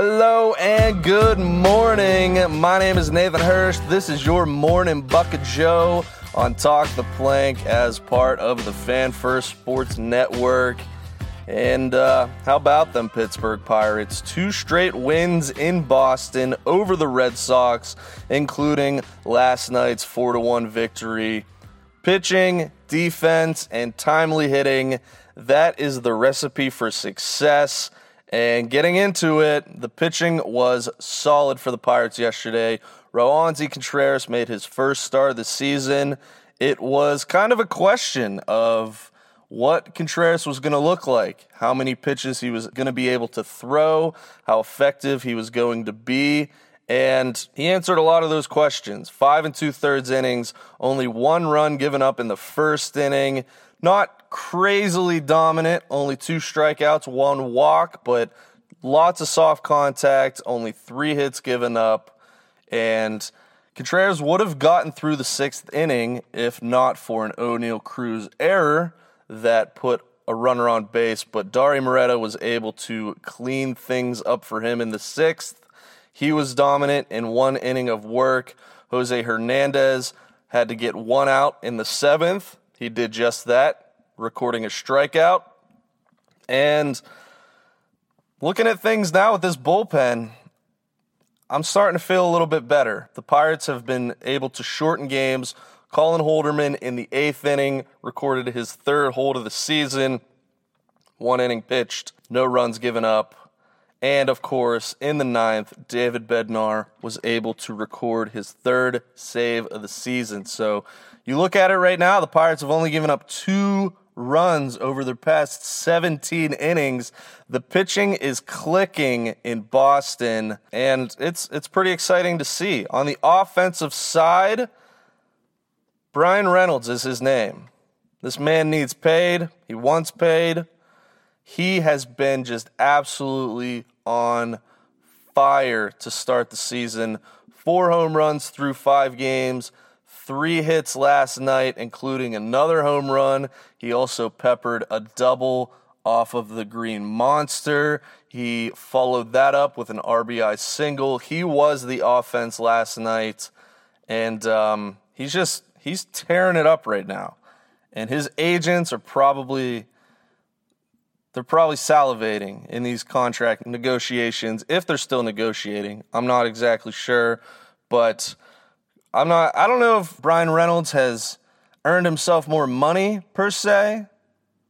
Hello and good morning. My name is Nathan Hursh. This is your morning Buc of Joe on Talk the Plank as part of the Fan First Sports Network. And uh, how about them Pittsburgh Pirates? Two straight wins in Boston over the Red Sox, including last night's 4 to 1 victory. Pitching, defense, and timely hitting. That is the recipe for success. And getting into it, the pitching was solid for the Pirates yesterday. Roansy Contreras made his first start of the season. It was kind of a question of what Contreras was going to look like, how many pitches he was going to be able to throw, how effective he was going to be. And he answered a lot of those questions. Five and two thirds innings, only one run given up in the first inning. Not crazily dominant, only two strikeouts, one walk, but lots of soft contact, only three hits given up. And Contreras would have gotten through the sixth inning if not for an Oneil Cruz error that put a runner on base, but Dauri Moreta was able to clean things up for him in the sixth. He was dominant in one inning of work. Jose Hernandez had to get one out in the seventh. He did just that, recording a strikeout. And looking at things now with this bullpen, I'm starting to feel a little bit better. The Pirates have been able to shorten games. Colin Holderman in the eighth inning recorded his third hold of the season. One inning pitched, no runs given up. And of course, in the ninth, David Bednar was able to record his third save of the season. So you look at it right now, the Pirates have only given up two runs over the past 17 innings. The pitching is clicking in Boston, and it's it's pretty exciting to see. On the offensive side, Bryan Reynolds is his name. This man needs paid. He wants paid. He has been just absolutely on fire to start the season. Four home runs through five games three hits last night, including another home run. He also peppered a double off of the Green Monster. He followed that up with an RBI single. He was the offense last night. and um, he's just he's tearing it up right now. And his agents are probably they're probably salivating in these contract negotiations if they're still negotiating. I'm not exactly sure, but I'm not I don't know if Bryan Reynolds has earned himself more money per se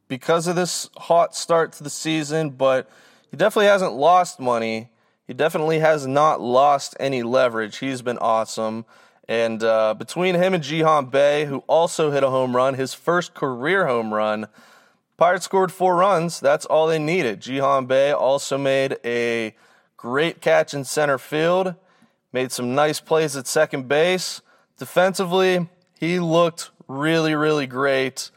because of this hot start to the season, but he definitely hasn't lost money. He definitely has not lost any leverage. He's been awesome. And uh, between him and Ji-hwan Bae, who also hit a home run, his first career home run, Pirates scored four runs. That's all they needed. Ji-hwan Bae also made a great catch in center field, made some nice plays at second base. Defensively, he looked really, really great.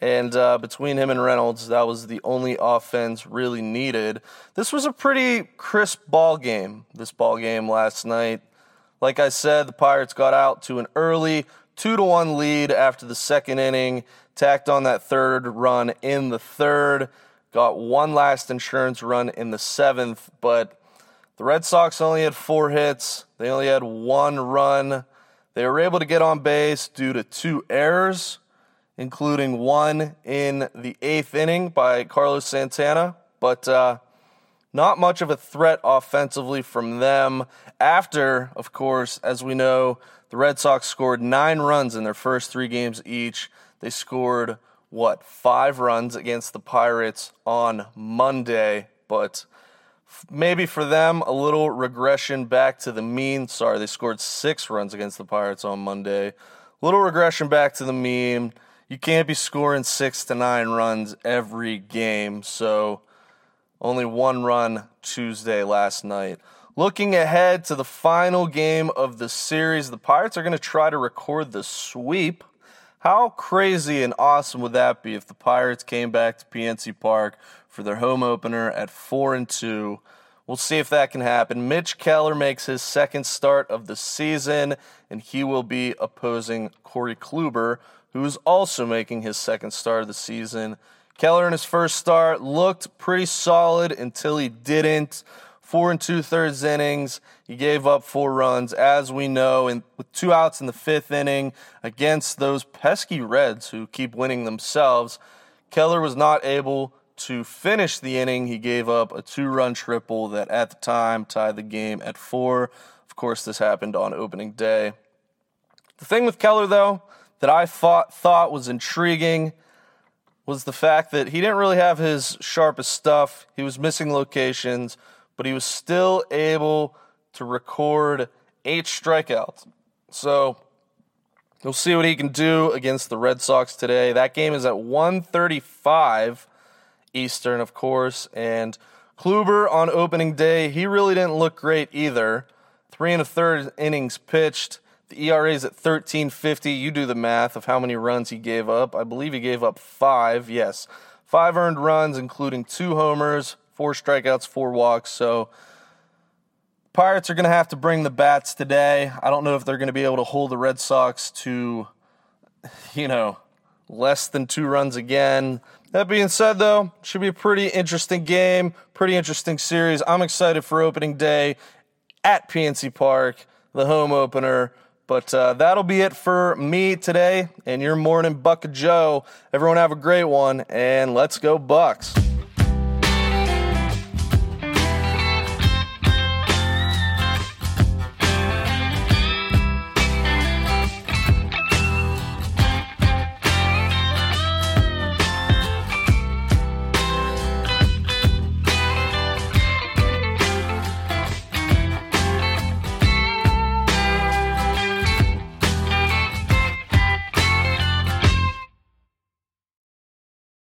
And uh, between him and Reynolds, that was the only offense really needed. This was a pretty crisp ball game, this ball game last night. Like I said, the Pirates got out to an early 2 to 1 lead after the second inning, tacked on that third run in the third, got one last insurance run in the seventh, but the Red Sox only had four hits. They only had one run. They were able to get on base due to two errors including one in the eighth inning by Carlos Santana, but uh, not much of a threat offensively from them. After, of course, as we know, the Red Sox scored nine runs in their first three games each. They scored, what, five runs against the Pirates on Monday, but maybe for them a little regression back to the mean. Sorry, they scored six runs against the Pirates on Monday. Little regression back to the mean you can't be scoring six to nine runs every game. So only one run Tuesday last night. Looking ahead to the final game of the series, the Pirates are going to try to record the sweep. How crazy and awesome would that be if the Pirates came back to PNC Park for their home opener at 4 and 2? We'll see if that can happen. Mitch Keller makes his second start of the season, and he will be opposing Corey Kluber, who is also making his second start of the season. Keller in his first start looked pretty solid until he didn't. Four and two thirds innings. He gave up four runs, as we know, and with two outs in the fifth inning against those pesky Reds who keep winning themselves. Keller was not able to finish the inning. He gave up a two run triple that at the time tied the game at four. Of course, this happened on opening day. The thing with Keller, though, that I thought, thought was intriguing was the fact that he didn't really have his sharpest stuff. He was missing locations, but he was still able to record eight strikeouts. So we'll see what he can do against the Red Sox today. That game is at 135 Eastern, of course, and Kluber on opening day, he really didn't look great either. Three and a third innings pitched. The ERA is at 13.50. You do the math of how many runs he gave up. I believe he gave up five. Yes, five earned runs, including two homers, four strikeouts, four walks. So Pirates are going to have to bring the bats today. I don't know if they're going to be able to hold the Red Sox to, you know, less than two runs again. That being said, though, should be a pretty interesting game, pretty interesting series. I'm excited for opening day at PNC Park, the home opener. But uh, that'll be it for me today and your morning Buck Joe. Everyone have a great one, and let's go Bucs.